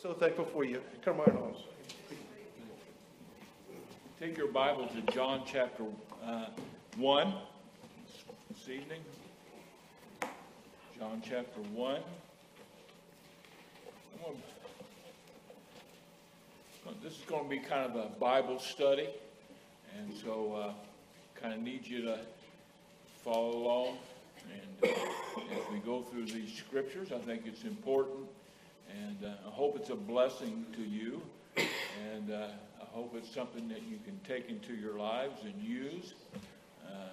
so thankful for you. Come on, Arnold. Take your Bible to John chapter uh, 1 this evening. John chapter 1. This is going to be kind of a Bible study, and so uh, kind of need you to follow along. And uh, as we go through these scriptures, I think it's important, and uh, I hope it's a blessing to you. And uh, I hope it's something that you can take into your lives and use uh,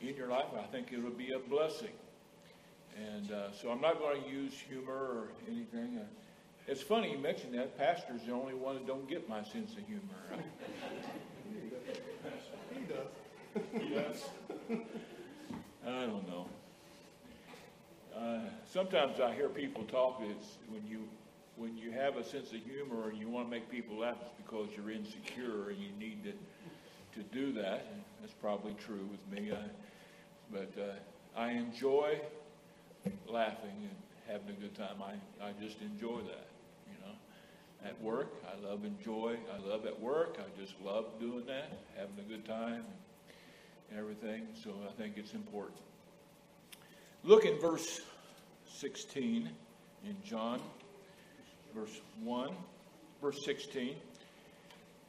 in your life. I think it'll be a blessing. And uh, so I'm not going to use humor or anything. Uh, it's funny you mentioned that. Pastor's the only one that don't get my sense of humor. Right? He does. He does. I don't know. Uh, sometimes I hear people talk. It's when you when you have a sense of humor and you want to make people laugh, it's because you're insecure and you need to to do that. That's probably true with me. I, but uh, I enjoy laughing and having a good time. I, I just enjoy that, you know. At work, I love enjoy. I love at work. I just love doing that, having a good time and everything. So I think it's important. Look in verse 16 in John verse 1, verse 16.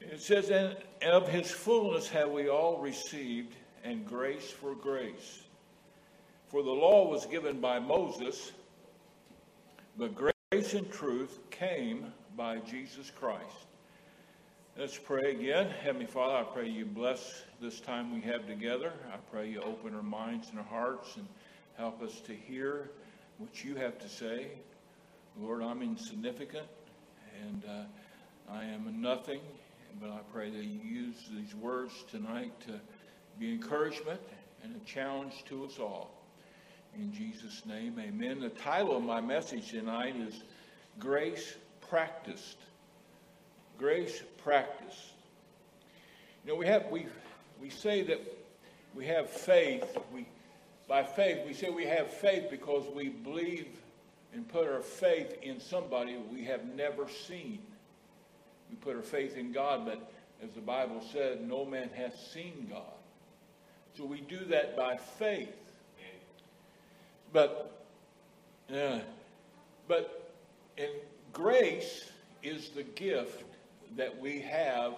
It says, And of his fullness have we all received, and grace for grace. For the law was given by Moses, but grace and truth came by Jesus Christ. Let's pray again. Heavenly Father, I pray you bless this time we have together. I pray you open our minds and our hearts and help us to hear what you have to say. Lord, I'm insignificant and uh, I am nothing, but I pray that you use these words tonight to be encouragement and a challenge to us all. In Jesus' name, amen. The title of my message tonight is Grace Practiced. Grace Practiced. You know, we have we we say that we have faith. We by faith we say we have faith because we believe and put our faith in somebody we have never seen. We put our faith in God, but as the Bible said, no man hath seen God. So we do that by faith. But, uh, but, and grace is the gift that we have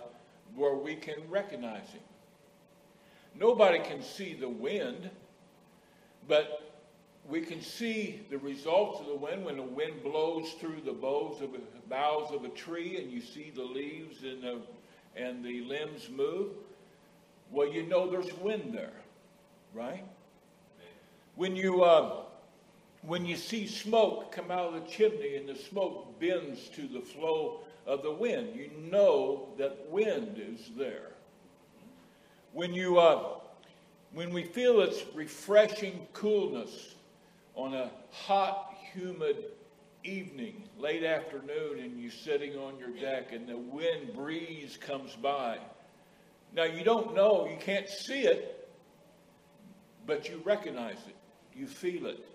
where we can recognize Him. Nobody can see the wind, but we can see the results of the wind when the wind blows through the boughs of a, boughs of a tree and you see the leaves and the, and the limbs move. Well, you know there's wind there, right? When you, uh, when you see smoke come out of the chimney and the smoke bends to the flow of the wind, you know that wind is there. When you, uh, when we feel its refreshing coolness on a hot, humid evening, late afternoon, and you're sitting on your deck and the wind breeze comes by. Now, you don't know, you can't see it, but you recognize it, you feel it.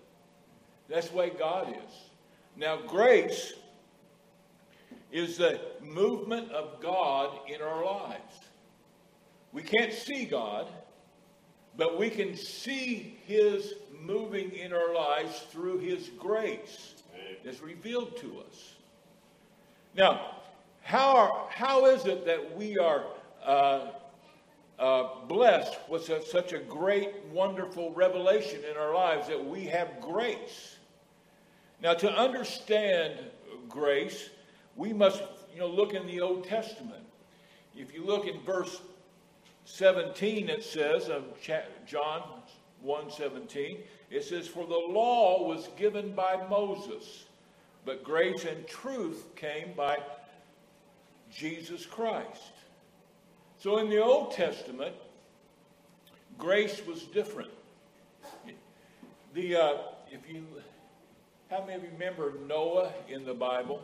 That's the way God is. Now, grace is the movement of God in our lives. We can't see God, but we can see His moving in our lives through His grace that's revealed to us. Now, how, are, how is it that we are uh, uh, blessed with such a great, wonderful revelation in our lives that we have grace? Now, to understand grace, we must you know, look in the Old Testament. If you look in verse 17, it says of John 1:17, it says, For the law was given by Moses, but grace and truth came by Jesus Christ. So in the Old Testament, grace was different. The uh, if you how many of you remember Noah in the Bible?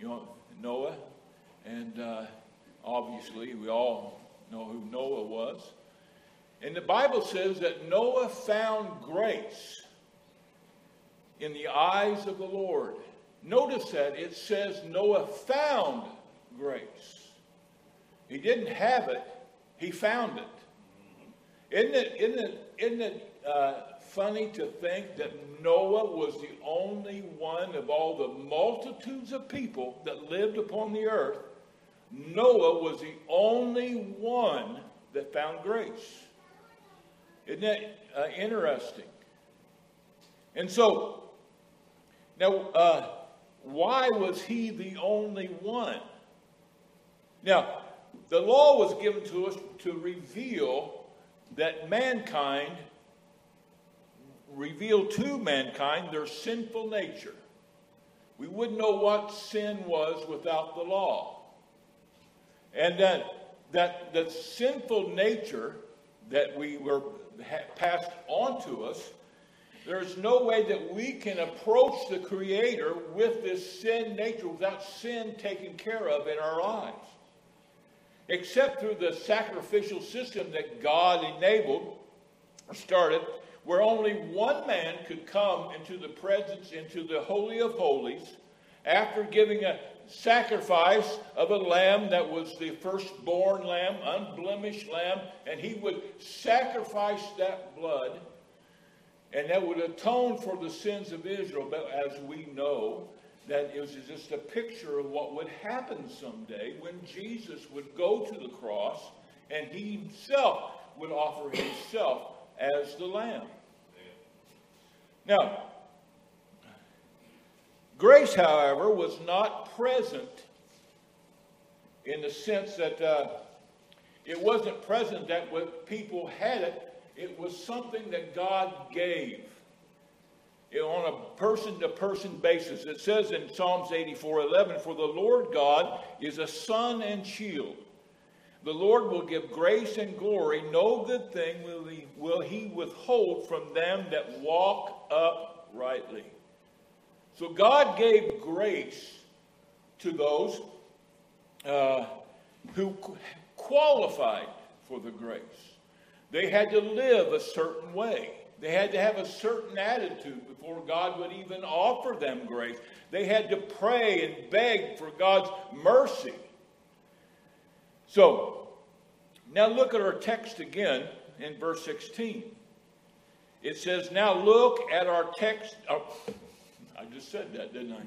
You know Noah, and uh, obviously we all know who Noah was. And the Bible says that Noah found grace in the eyes of the Lord. notice that it says Noah found grace. He didn't have it, he found it. Isn't it, isn't it, isn't it uh, funny to think that Noah was the only one of all the multitudes of people that lived upon the earth? Noah was the only one that found grace. Isn't that uh, interesting? And so, now, uh, why was he the only one? Now, the law was given to us to reveal that mankind, reveal to mankind their sinful nature. We wouldn't know what sin was without the law. And that, that the sinful nature that we were passed on to us, there's no way that we can approach the Creator with this sin nature without sin taken care of in our lives. Except through the sacrificial system that God enabled, or started, where only one man could come into the presence, into the Holy of Holies, after giving a sacrifice of a lamb that was the firstborn lamb, unblemished lamb, and he would sacrifice that blood, and that would atone for the sins of Israel. But as we know, that is just a picture of what would happen someday when Jesus would go to the cross and he himself would offer himself as the lamb. Now, Grace, however, was not present in the sense that uh, it wasn't present that people had it, it was something that God gave it, on a person to person basis. It says in Psalms 84 11, For the Lord God is a sun and shield. The Lord will give grace and glory. No good thing will he, will he withhold from them that walk uprightly. So God gave grace to those uh, who qualified for the grace. They had to live a certain way. They had to have a certain attitude before God would even offer them grace. They had to pray and beg for God's mercy. So, now look at our text again in verse 16. It says, Now look at our text. Oh, I just said that, didn't I?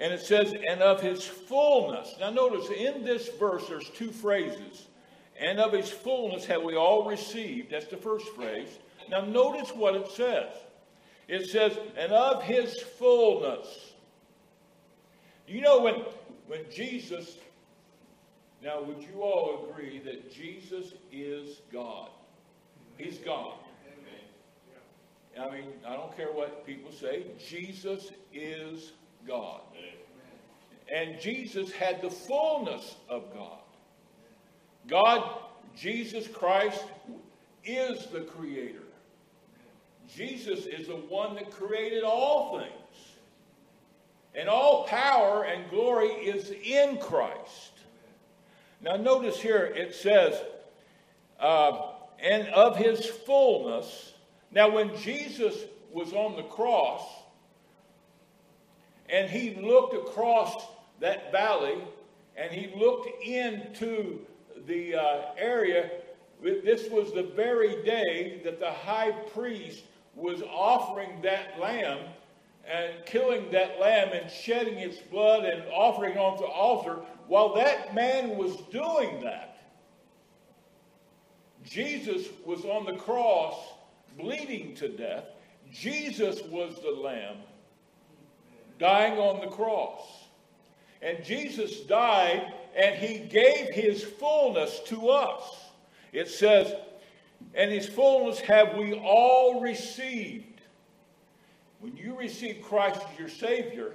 And it says, and of his fullness. Now, notice in this verse, there's two phrases. And of his fullness have we all received. That's the first phrase. Now, notice what it says. It says, and of his fullness. You know, when, when Jesus, now would you all agree that Jesus is God? He's God. I mean, I don't care what people say. Jesus is God. And Jesus had the fullness of God. God, Jesus Christ, is the creator. Jesus is the one that created all things. And all power and glory is in Christ. Now, notice here it says, uh, and of his fullness, now, when Jesus was on the cross and he looked across that valley and he looked into the uh, area, this was the very day that the high priest was offering that lamb and killing that lamb and shedding its blood and offering it on the altar. While that man was doing that, Jesus was on the cross bleeding to death, Jesus was the lamb dying on the cross. And Jesus died and he gave his fullness to us. It says, and his fullness have we all received. When you receive Christ as your Savior,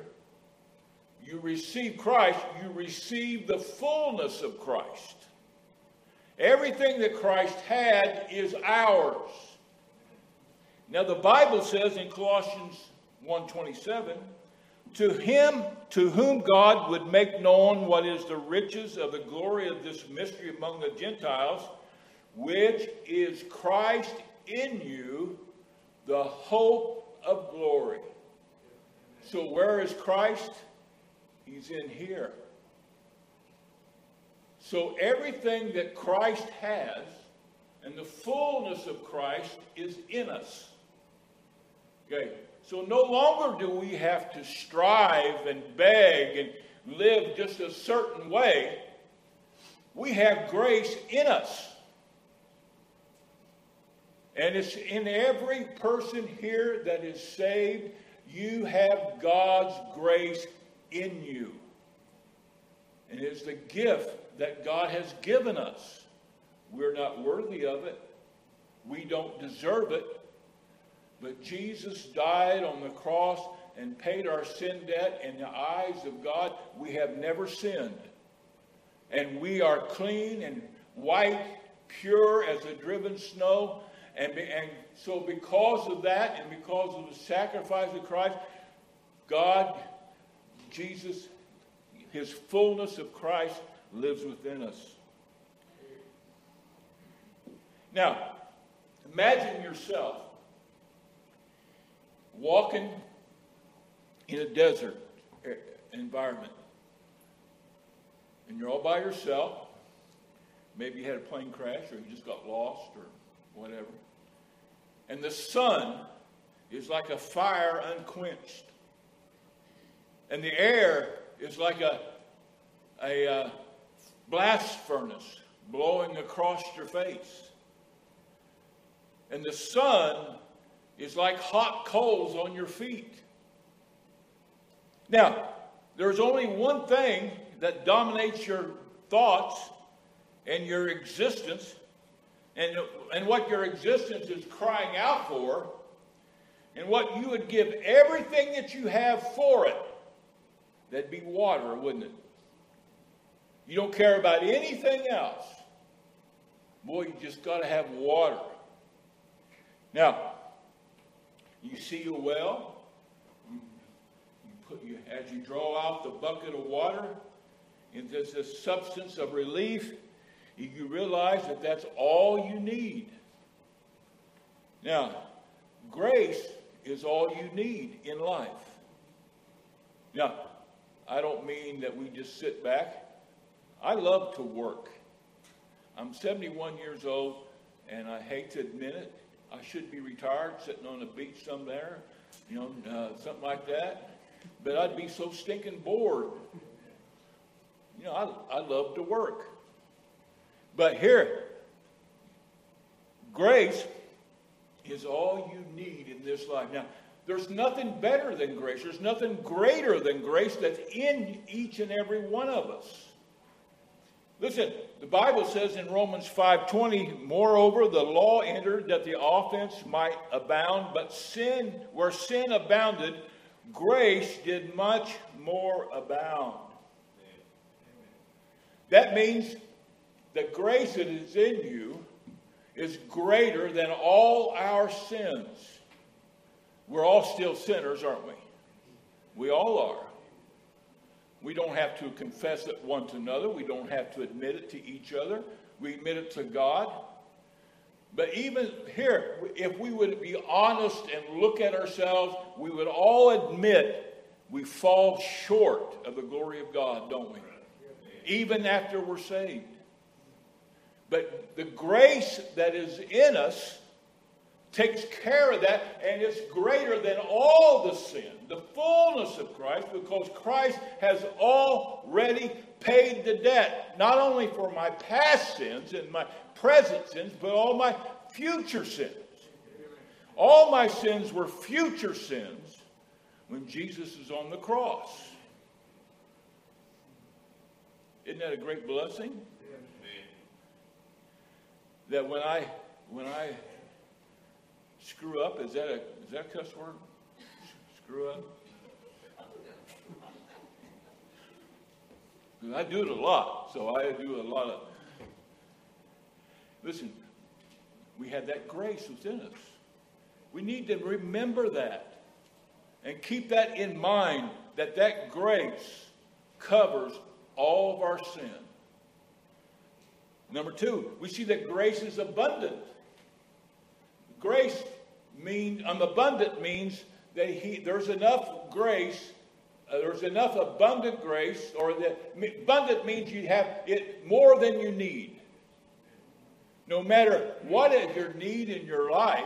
you receive Christ, you receive the fullness of Christ. Everything that Christ had is ours. Now the Bible says in Colossians 1:27, to him to whom God would make known what is the riches of the glory of this mystery among the Gentiles, which is Christ in you, the hope of glory. So where is Christ? He's in here. So everything that Christ has and the fullness of Christ is in us. Okay, so no longer do we have to strive and beg and live just a certain way. We have grace in us. And it's in every person here that is saved, you have God's grace in you. And it's the gift that God has given us. We're not worthy of it. We don't deserve it. But Jesus died on the cross and paid our sin debt in the eyes of God. We have never sinned. And we are clean and white, pure as the driven snow. And, and so, because of that and because of the sacrifice of Christ, God, Jesus, his fullness of Christ lives within us. Now, imagine yourself walking in a desert environment. And you're all by yourself. Maybe you had a plane crash or you just got lost or whatever. And the sun is like a fire unquenched. And the air is like a, a uh, blast furnace blowing across your face. And the sun is like hot coals on your feet. Now, there's only one thing that dominates your thoughts and your existence, and, and what your existence is crying out for, and what you would give everything that you have for it. That'd be water, wouldn't it? You don't care about anything else. Boy, you just got to have water. Now, you see a well, you, you put, you, as you draw out the bucket of water, and there's this substance of relief, you realize that that's all you need. Now, grace is all you need in life. Now, I don't mean that we just sit back. I love to work. I'm 71 years old, and I hate to admit it. I should be retired, sitting on the beach somewhere, you know, uh, something like that. But I'd be so stinking bored. You know, I, I love to work. But here, grace is all you need in this life. Now, there's nothing better than grace. There's nothing greater than grace that's in each and every one of us. Listen, the Bible says in Romans 5:20, moreover, the law entered that the offense might abound, but sin, where sin abounded, grace did much more abound. That means the grace that is in you is greater than all our sins. We're all still sinners, aren't we? We all are. We don't have to confess it one to another. We don't have to admit it to each other. We admit it to God. But even here, if we would be honest and look at ourselves, we would all admit we fall short of the glory of God, don't we? Even after we're saved. But the grace that is in us takes care of that, and it's greater than all the sin, the fullness of Christ, because Christ has already paid the debt, not only for my past sins and my present sins, but all my future sins. All my sins were future sins when Jesus is on the cross. Isn't that a great blessing? That when I when I Screw up, is that a, is that a cuss word? Screw up? Because I do it a lot, so I do a lot of. Listen, we have that grace within us. We need to remember that and keep that in mind that that grace covers all of our sin. Number two, we see that grace is abundant. Grace mean um, abundant means that he, there's enough grace, uh, there's enough abundant grace, or that abundant means you have it more than you need. No matter what is your need in your life,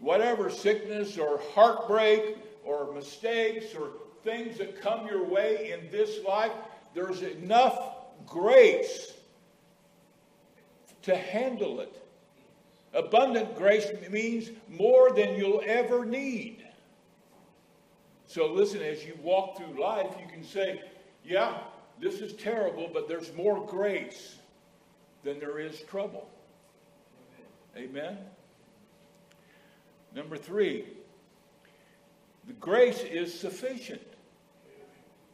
whatever sickness or heartbreak or mistakes or things that come your way in this life, there's enough grace to handle it. Abundant grace means more than you'll ever need. So, listen, as you walk through life, you can say, Yeah, this is terrible, but there's more grace than there is trouble. Amen? Number three, the grace is sufficient.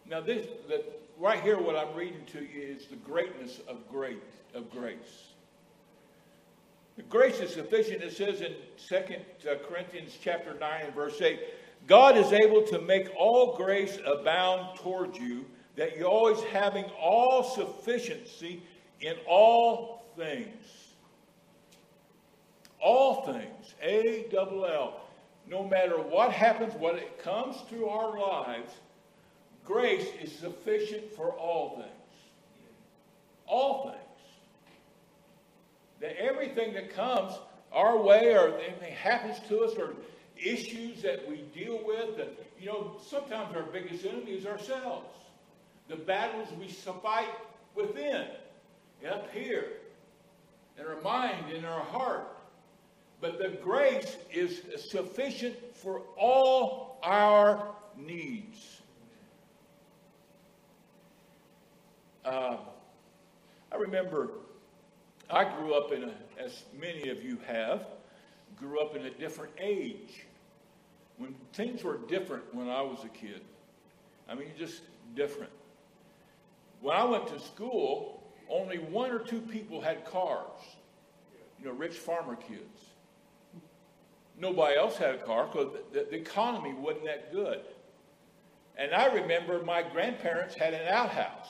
Now, this, the, right here, what I'm reading to you is the greatness of great of grace. Grace is sufficient. It says in 2 uh, Corinthians chapter 9 and verse 8, God is able to make all grace abound toward you, that you're always having all sufficiency in all things. All things. A double L. No matter what happens, what it comes through our lives, grace is sufficient for all things. All things. That everything that comes our way or anything happens to us or issues that we deal with, that, you know, sometimes our biggest enemy is ourselves. The battles we fight within, up here, in our mind, in our heart. But the grace is sufficient for all our needs. Uh, I remember I grew up in a, as many of you have, grew up in a different age. When things were different when I was a kid. I mean, just different. When I went to school, only one or two people had cars. You know, rich farmer kids. Nobody else had a car because the, the economy wasn't that good. And I remember my grandparents had an outhouse.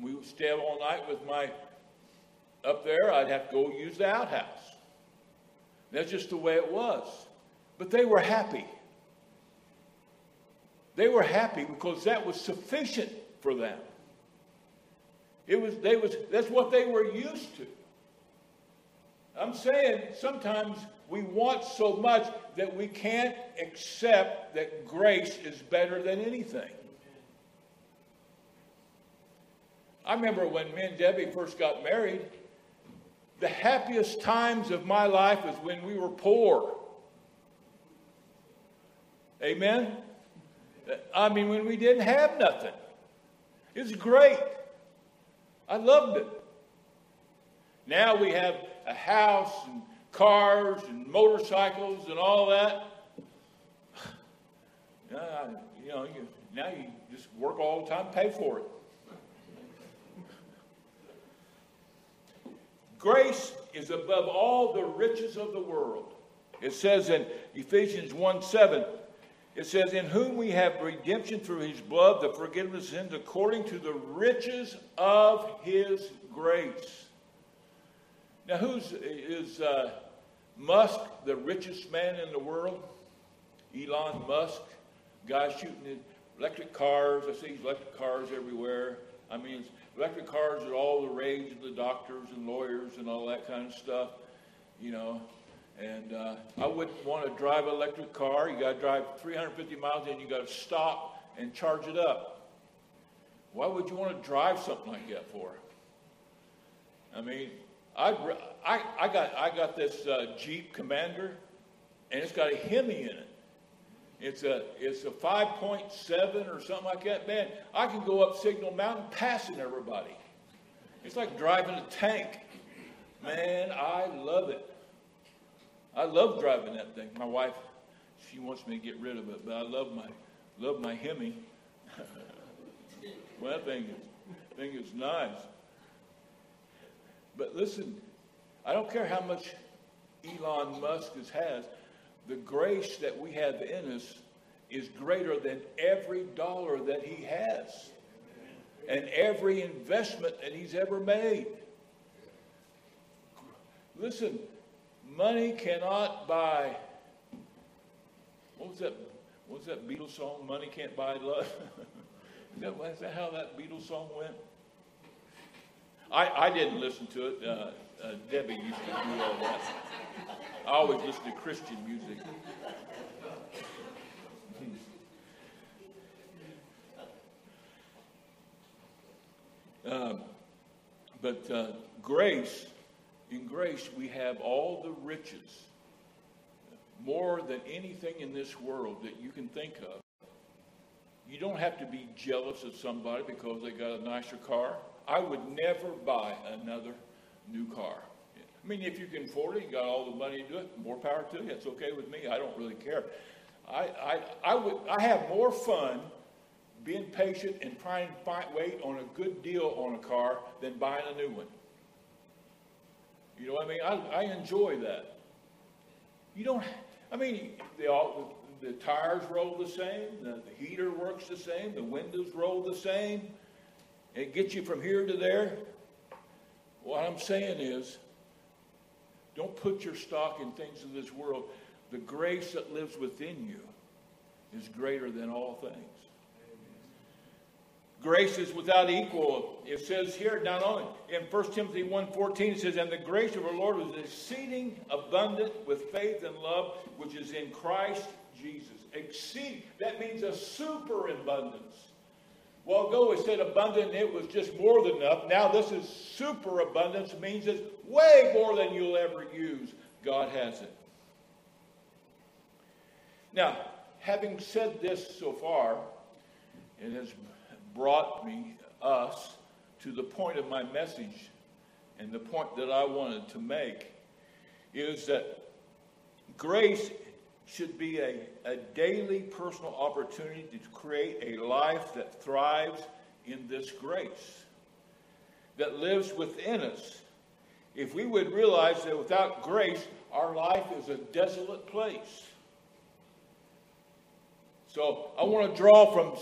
We would stay up all night with my, up there, I'd have to go use the outhouse. That's just the way it was. But they were happy. They were happy because that was sufficient for them. It was, they was, that's what they were used to. I'm saying sometimes we want so much that we can't accept that grace is better than anything. I remember when me and Debbie first got married, the happiest times of my life was when we were poor. Amen? I mean, when we didn't have nothing. It was great. I loved it. Now we have a house and cars and motorcycles and all that. You know, you, now you just work all the time, pay for it. Grace is above all the riches of the world. It says in Ephesians 1 7, it says, In whom we have redemption through his blood, the forgiveness of sins, according to the riches of his grace. Now, who's is uh, Musk the richest man in the world? Elon Musk, guy shooting electric cars. I see electric cars everywhere. I mean, electric cars are all the rage of the doctors and lawyers and all that kind of stuff, you know. And uh, I wouldn't want to drive an electric car. You got to drive 350 miles and you got to stop and charge it up. Why would you want to drive something like that for? I mean, I, I, I got I got this uh, Jeep Commander, and it's got a Hemi in it. It's a it's a 5.7 or something like that. Man, I can go up Signal Mountain passing everybody. It's like driving a tank. Man, I love it. I love driving that thing. My wife, she wants me to get rid of it, but I love my love my Hemi. well, that thing is, thing is nice. But listen, I don't care how much Elon Musk has, the grace that we have in us is greater than every dollar that he has and every investment that he's ever made. Listen, money cannot buy what was that? What was that Beatles song? Money can't buy love. is, that, is that how that Beatles song went? I, I didn't listen to it. Uh, uh, Debbie used to do all that. I always listen to Christian music. Um, but uh, grace, in grace, we have all the riches, more than anything in this world that you can think of. You don't have to be jealous of somebody because they got a nicer car. I would never buy another new car. I mean, if you can afford it, you got all the money to do it, more power to you. It's okay with me. I don't really care. I, I, I, would, I have more fun being patient and trying to find, wait on a good deal on a car than buying a new one. You know what I mean? I, I enjoy that. You don't, I mean, they all, the, the tires roll the same, the, the heater works the same, the windows roll the same. It gets you from here to there. What I'm saying is, don't put your stock in things of this world. The grace that lives within you is greater than all things. Grace is without equal. It says here, not only in 1 Timothy 1.14, it says, And the grace of our Lord was exceeding abundant with faith and love, which is in Christ Jesus. Exceed, that means a superabundance. Well, ago it said abundant, it was just more than enough. Now this is super abundance, means it's way more than you'll ever use. God has it. Now, having said this so far, it has brought me, us, to the point of my message. And the point that I wanted to make is that grace should be a, a daily personal opportunity to create a life that thrives in this grace, that lives within us. If we would realize that without grace, our life is a desolate place. So I want to draw from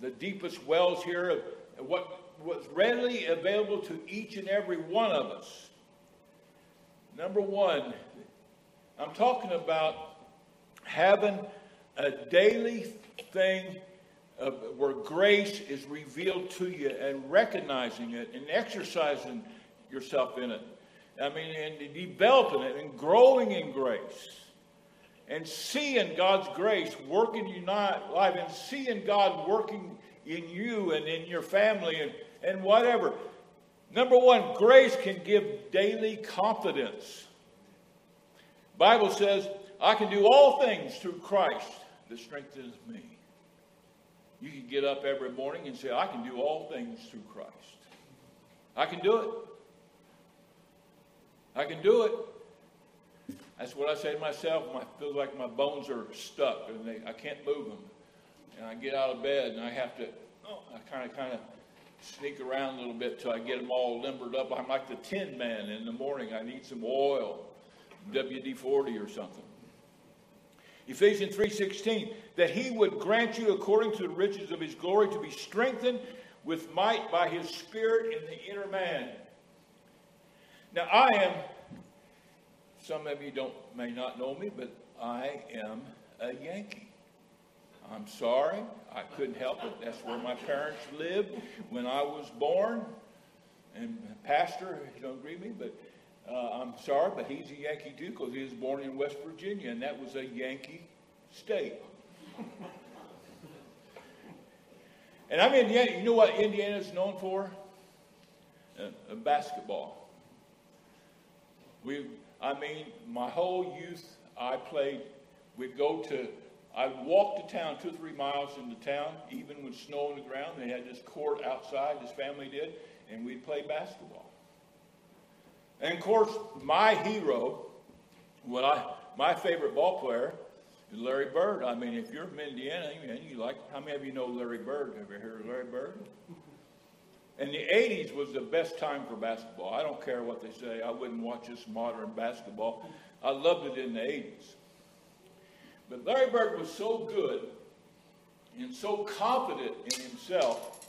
the deepest wells here of what was readily available to each and every one of us. Number one, I'm talking about having a daily thing of, where grace is revealed to you and recognizing it and exercising yourself in it. I mean, and developing it and growing in grace and seeing God's grace working in your life and seeing God working in you and in your family and, and whatever. Number one, grace can give daily confidence. Bible says, I can do all things through Christ that strengthens me. You can get up every morning and say, I can do all things through Christ. I can do it. I can do it. That's what I say to myself I feel like my bones are stuck and they, I can't move them. And I get out of bed and I have to, oh, I kind of, kind of sneak around a little bit till I get them all limbered up. I'm like the tin man in the morning. I need some oil, WD-40 or something. Ephesians 3:16 that he would grant you according to the riches of his glory to be strengthened with might by his spirit in the inner man. Now I am some of you don't may not know me, but I am a Yankee. I'm sorry, I couldn't help it. That's where my parents lived when I was born. And Pastor, don't agree with me, but uh, I'm sorry, but he's a Yankee too because he was born in West Virginia, and that was a Yankee state. and I'm Indiana. You know what Indiana is known for? Uh, basketball. We I mean, my whole youth, I played. We'd go to, I'd walk to town two or three miles into town, even with snow on the ground. They had this court outside, this family did, and we'd play basketball. And of course, my hero, what I, my favorite ball player is Larry Bird. I mean, if you're from Indiana, and you like, how many of you know Larry Bird? Have you heard of Larry Bird? And the 80s was the best time for basketball. I don't care what they say. I wouldn't watch this modern basketball. I loved it in the 80s. But Larry Bird was so good and so confident in himself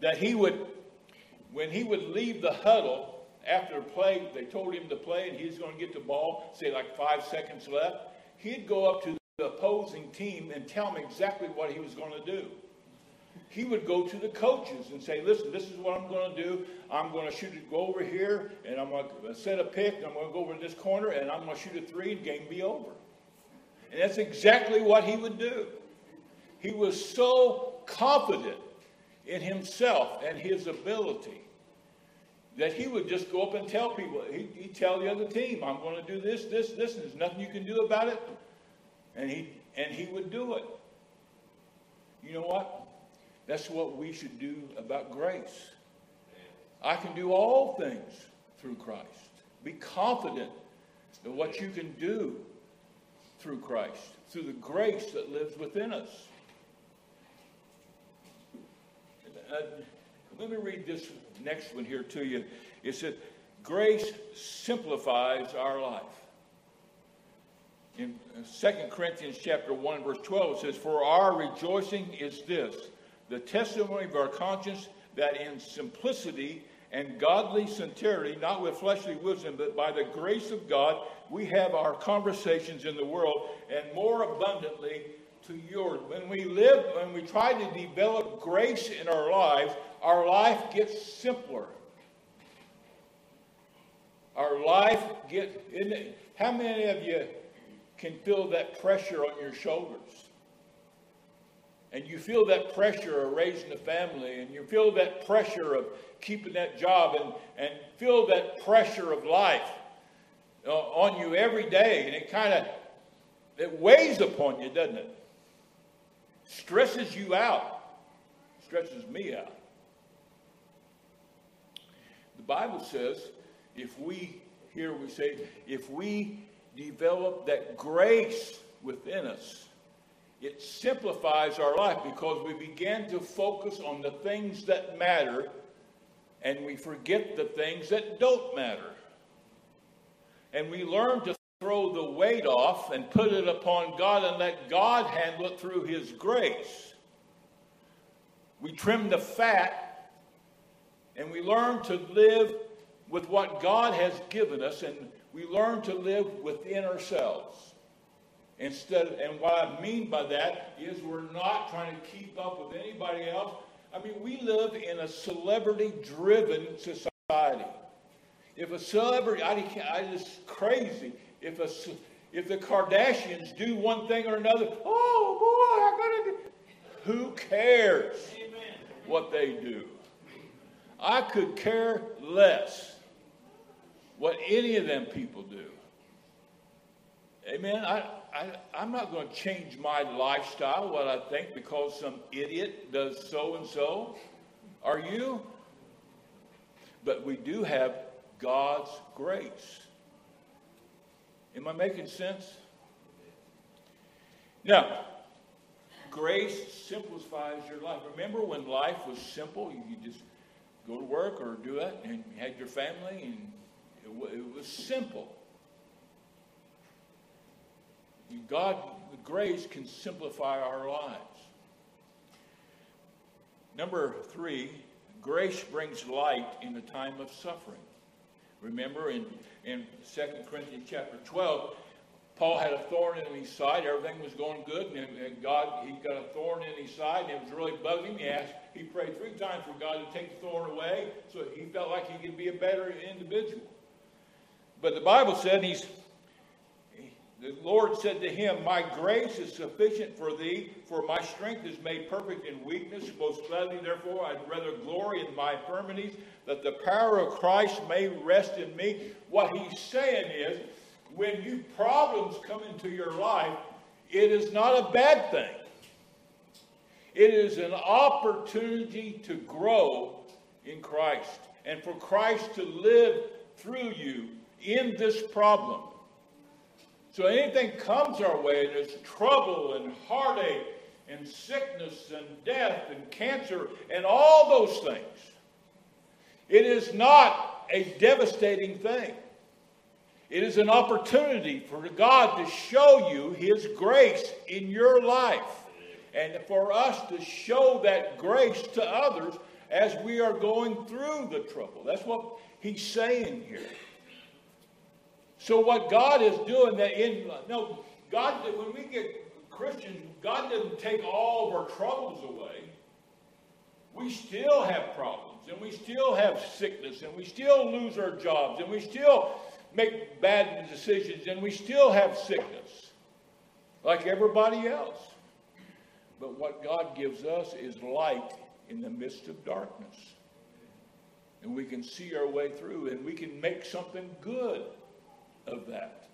that he would, when he would leave the huddle after the play, they told him to play and he was going to get the ball, say like five seconds left, he'd go up to the opposing team and tell them exactly what he was going to do. He would go to the coaches and say, listen, this is what I'm going to do. I'm going to shoot it, go over here, and I'm going to set a pick, and I'm going to go over to this corner, and I'm going to shoot a three, and game be over. And that's exactly what he would do. He was so confident in himself and his ability that he would just go up and tell people, he, he'd tell the other team, I'm going to do this, this, this, and there's nothing you can do about it. And he, and he would do it. You know what? That's what we should do about grace. I can do all things through Christ. Be confident in what you can do through Christ, through the grace that lives within us. Uh, let me read this next one here to you. It says, Grace simplifies our life. In uh, 2 Corinthians chapter 1, verse 12, it says, For our rejoicing is this, the testimony of our conscience, that in simplicity and godly sincerity, not with fleshly wisdom, but by the grace of God, we have our conversations in the world, and more abundantly to yours. When we live, when we try to develop grace in our lives, our life gets simpler. Our life gets, how many of you can feel that pressure on your shoulders? And you feel that pressure of raising a family, and you feel that pressure of keeping that job, and, and feel that pressure of life uh, on you every day, and it kind of it weighs upon you, doesn't it? Stresses you out, stresses me out. Bible says if we, here we say, if we develop that grace within us, it simplifies our life because we begin to focus on the things that matter and we forget the things that don't matter. And we learn to throw the weight off and put it upon God and let God handle it through His grace. We trim the fat and we learn to live with what God has given us and we learn to live within ourselves. Instead, and what I mean by that is we're not trying to keep up with anybody else. I mean, we live in a celebrity driven society. If a celebrity, I, I just crazy if a, if the Kardashians do one thing or another, oh boy, I gotta do. Who cares Amen. what they do? I could care less what any of them people do. Amen. I, I, I'm not going to change my lifestyle, what I think, because some idiot does so and so. Are you? But we do have God's grace. Am I making sense? Now, grace simplifies your life. Remember when life was simple? You just go to work or do it, and you had your family, and it, it was simple. God, the grace can simplify our lives. Number three, grace brings light in a time of suffering. Remember in, in 2 Corinthians chapter 12, Paul had a thorn in his side. Everything was going good, and, and God, he got a thorn in his side, and it was really bugging him. He asked, he prayed three times for God to take the thorn away, so he felt like he could be a better individual. But the Bible said he's the Lord said to him, My grace is sufficient for thee, for my strength is made perfect in weakness. Most gladly, therefore, I'd rather glory in my infirmities, that the power of Christ may rest in me. What he's saying is, when new problems come into your life, it is not a bad thing. It is an opportunity to grow in Christ and for Christ to live through you in this problem. So anything comes our way, and there's trouble and heartache and sickness and death and cancer and all those things. It is not a devastating thing. It is an opportunity for God to show you His grace in your life and for us to show that grace to others as we are going through the trouble. That's what He's saying here. So what God is doing that in no God when we get Christians, God doesn't take all of our troubles away. We still have problems, and we still have sickness, and we still lose our jobs, and we still make bad decisions, and we still have sickness, like everybody else. But what God gives us is light in the midst of darkness. And we can see our way through, and we can make something good of that.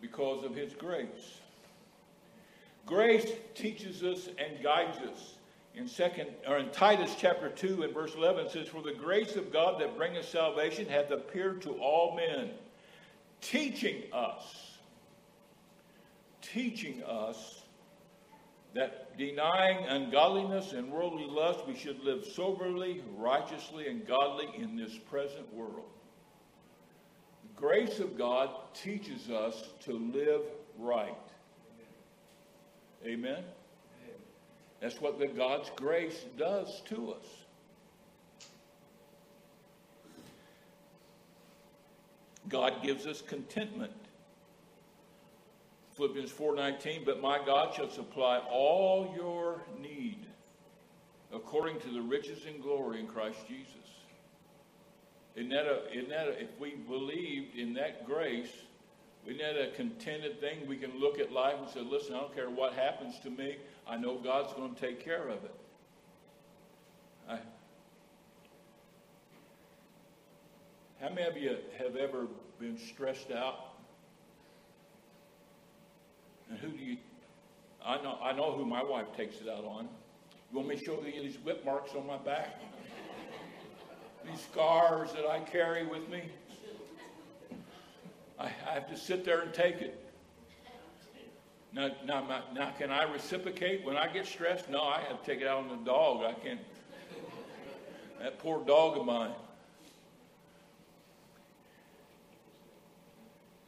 Because of His grace. Grace teaches us and guides us. In second or in Titus chapter 2 and verse 11 it says, For the grace of God that bringeth salvation hath appeared to all men, teaching us, teaching us that denying ungodliness and worldly lust, we should live soberly, righteously, and godly in this present world. The grace of God teaches us to live right. Amen? That's what the God's grace does to us. God gives us contentment. Philippians 4:19, but my God shall supply all your need according to the riches and glory in Christ Jesus. Isn't that, a, isn't that a, if we believed in that grace, isn't that a contented thing? We can look at life and say, listen, I don't care what happens to me. I know God's going to take care of it. I, how many of you have ever been stressed out? And who do you? I know. I know who my wife takes it out on. You want me to show you these whip marks on my back? these scars that I carry with me. I, I have to sit there and take it. Now, now, now, can I reciprocate when I get stressed? No, I have to take it out on the dog. I can't. That poor dog of mine.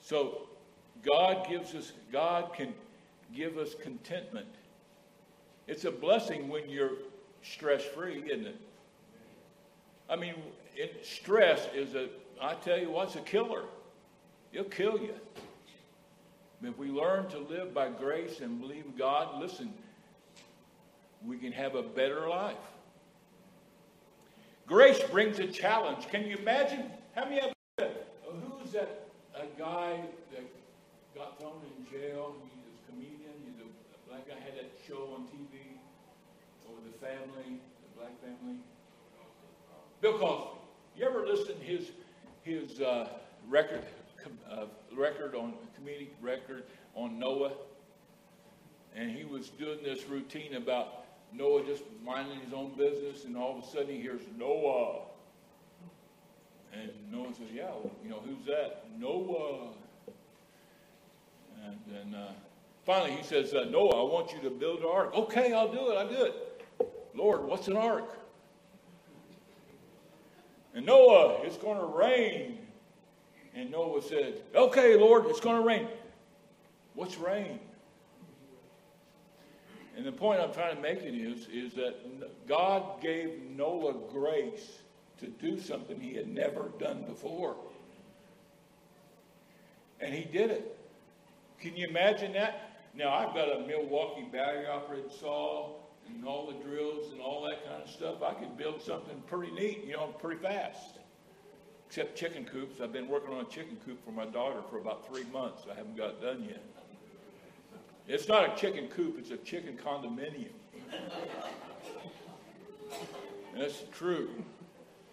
So, God gives us, God can give us contentment. It's a blessing when you're stress free, isn't it? I mean, it, stress is a, I tell you what's a killer. It'll kill you. If we learn to live by grace and believe God, listen, we can have a better life. Grace brings a challenge. Can you imagine? How many of you, who's that a guy that got thrown in jail? He's a comedian. He's a black guy, had that show on TV over the family, the black family. Bill Cosby. You ever listen to his, his uh, record? Uh, record on comedic record on Noah, and he was doing this routine about Noah just minding his own business, and all of a sudden he hears Noah, and Noah says, "Yeah, well, you know who's that? Noah." And then uh, finally he says, uh, "Noah, I want you to build an ark." Okay, I'll do it. I'll do it. Lord, what's an ark? And Noah, it's going to rain. And Noah said, Okay, Lord, it's going to rain. What's rain? And the point I'm trying to make it is, is that God gave Noah grace to do something he had never done before. And he did it. Can you imagine that? Now, I've got a Milwaukee battery operated saw and all the drills and all that kind of stuff. I could build something pretty neat, you know, pretty fast except chicken coops. I've been working on a chicken coop for my daughter for about three months. I haven't got it done yet. It's not a chicken coop, it's a chicken condominium. That's true.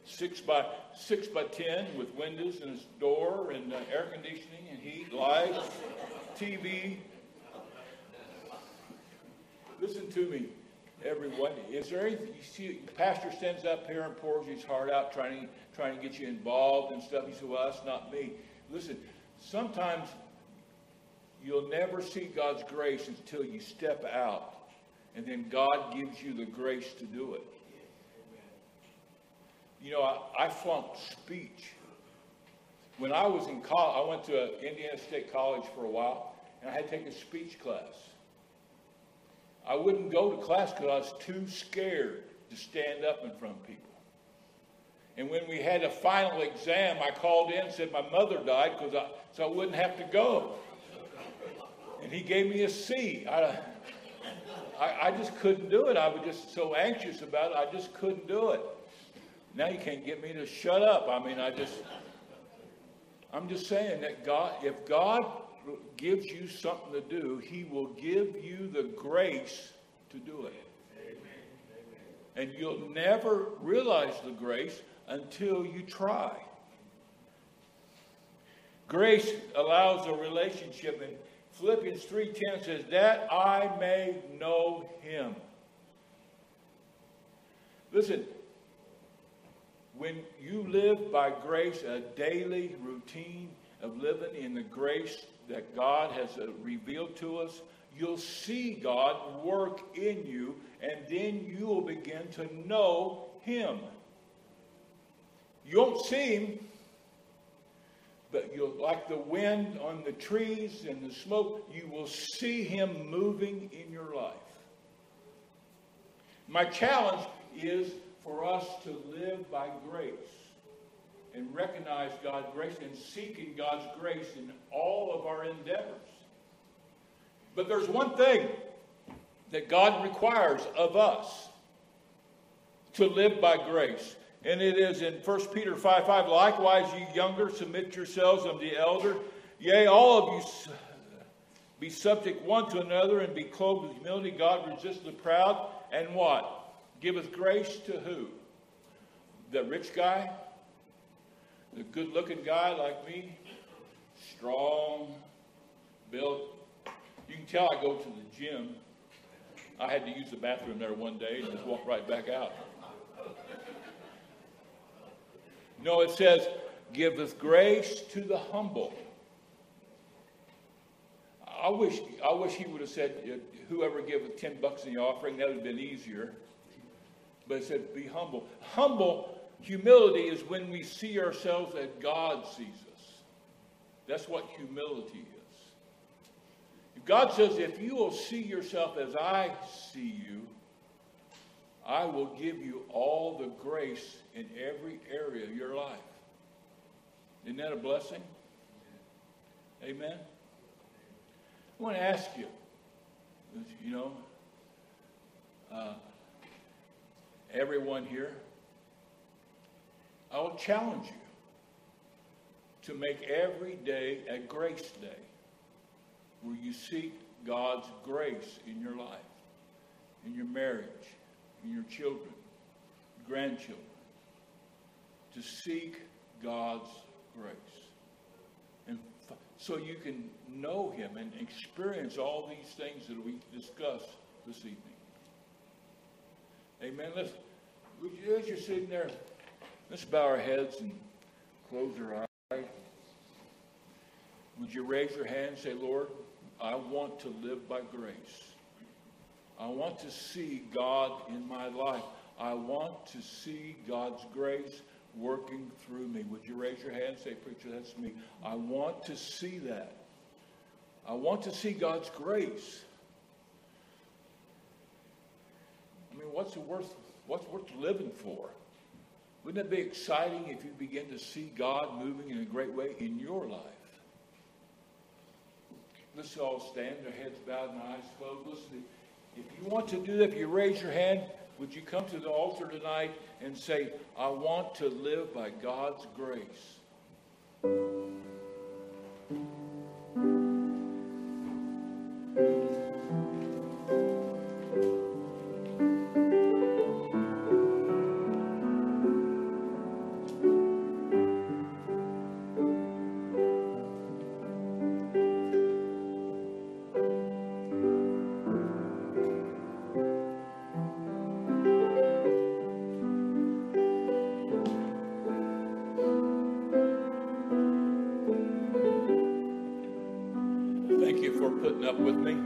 Six by six by ten with windows and a door and uh, air conditioning and heat, lights, TV. Listen to me, everyone. Is there anything you see? Pastor stands up here and pours his heart out, trying to trying to get you involved and stuff. You say, well, that's not me. Listen, sometimes you'll never see God's grace until you step out. And then God gives you the grace to do it. You know, I, I flunked speech. When I was in college, I went to Indiana State College for a while, and I had to take a speech class. I wouldn't go to class because I was too scared to stand up in front of people. And when we had a final exam, I called in and said my mother died because I, so I wouldn't have to go. and he gave me a C. I, I, I just couldn't do it. I was just so anxious about it. I just couldn't do it. Now you can't get me to shut up. I mean, I just, I'm just saying that God, if God gives you something to do, He will give you the grace to do it. And you'll never realize the grace until you try. Grace allows a relationship, and Philippians 3:10 says, "That I may know Him." Listen, when you live by grace, a daily routine of living in the grace that God has uh, revealed to us, you'll see God work in you, and then you will begin to know Him. You won't see Him, but you'll, like the wind on the trees and the smoke, you will see Him moving in your life. My challenge is for us to live by grace and recognize God's grace and seeking God's grace in all of our endeavors. But there's one thing that God requires of us to live by grace. And it is in 1 Peter 5 5, likewise, ye younger, submit yourselves unto the elder. Yea, all of you be subject one to another and be clothed with humility. God resists the proud. And what? Giveth grace to who? The rich guy? The good looking guy like me? Strong, built. You can tell I go to the gym. I had to use the bathroom there one day and just walk right back out. No, it says, giveth grace to the humble. I wish, I wish he would have said, whoever giveth 10 bucks in the offering, that would have been easier. But it said, be humble. Humble humility is when we see ourselves as God sees us. That's what humility is. If God says, if you will see yourself as I see you, I will give you all the grace in every area of your life. Isn't that a blessing? Amen. I want to ask you, you know, uh, everyone here, I will challenge you to make every day a grace day where you seek God's grace in your life, in your marriage, in your children, grandchildren, to seek God's grace. And so you can know Him and experience all these things that we discussed this evening. Amen. Let's, as you're sitting there, let's bow our heads and close our eyes. Would you raise your hand and say, Lord, I want to live by grace. I want to see God in my life. I want to see God's grace working through me. Would you raise your hand and say, Preacher, that's me. I want to see that. I want to see God's grace. I mean, what's it worth? What's worth living for? Wouldn't it be exciting if you begin to see God moving in a great way in your life? Let's all stand, our heads bowed and eyes closed. Listen, if you want to do that, if you raise your hand, would you come to the altar tonight and say, I want to live by God's grace? Up with me.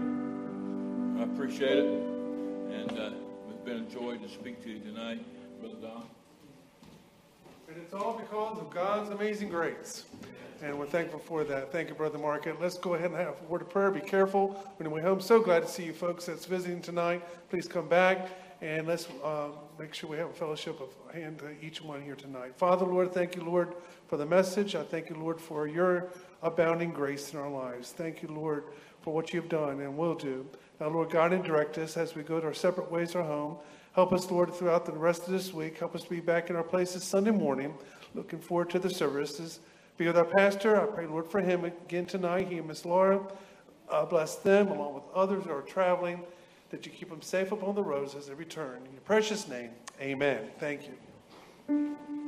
I appreciate it. And uh, it's been a joy to speak to you tonight, Brother Don. And it's all because of God's amazing grace. And we're thankful for that. Thank you, Brother Market. Let's go ahead and have a word of prayer. Be careful when you way home. So glad to see you folks that's visiting tonight. Please come back and let's uh, make sure we have a fellowship of hand to each one here tonight. Father, Lord, thank you, Lord, for the message. I thank you, Lord, for your abounding grace in our lives. Thank you, Lord, for what you've done and will do. Now, Lord, guide and direct us as we go to our separate ways or home. Help us, Lord, throughout the rest of this week. Help us to be back in our places Sunday morning. Looking forward to the services. Be with our pastor. I pray, Lord, for him again tonight. He and Miss Laura. Uh, bless them along with others who are traveling, that you keep them safe upon the roads as they return. In your precious name, amen. Thank you.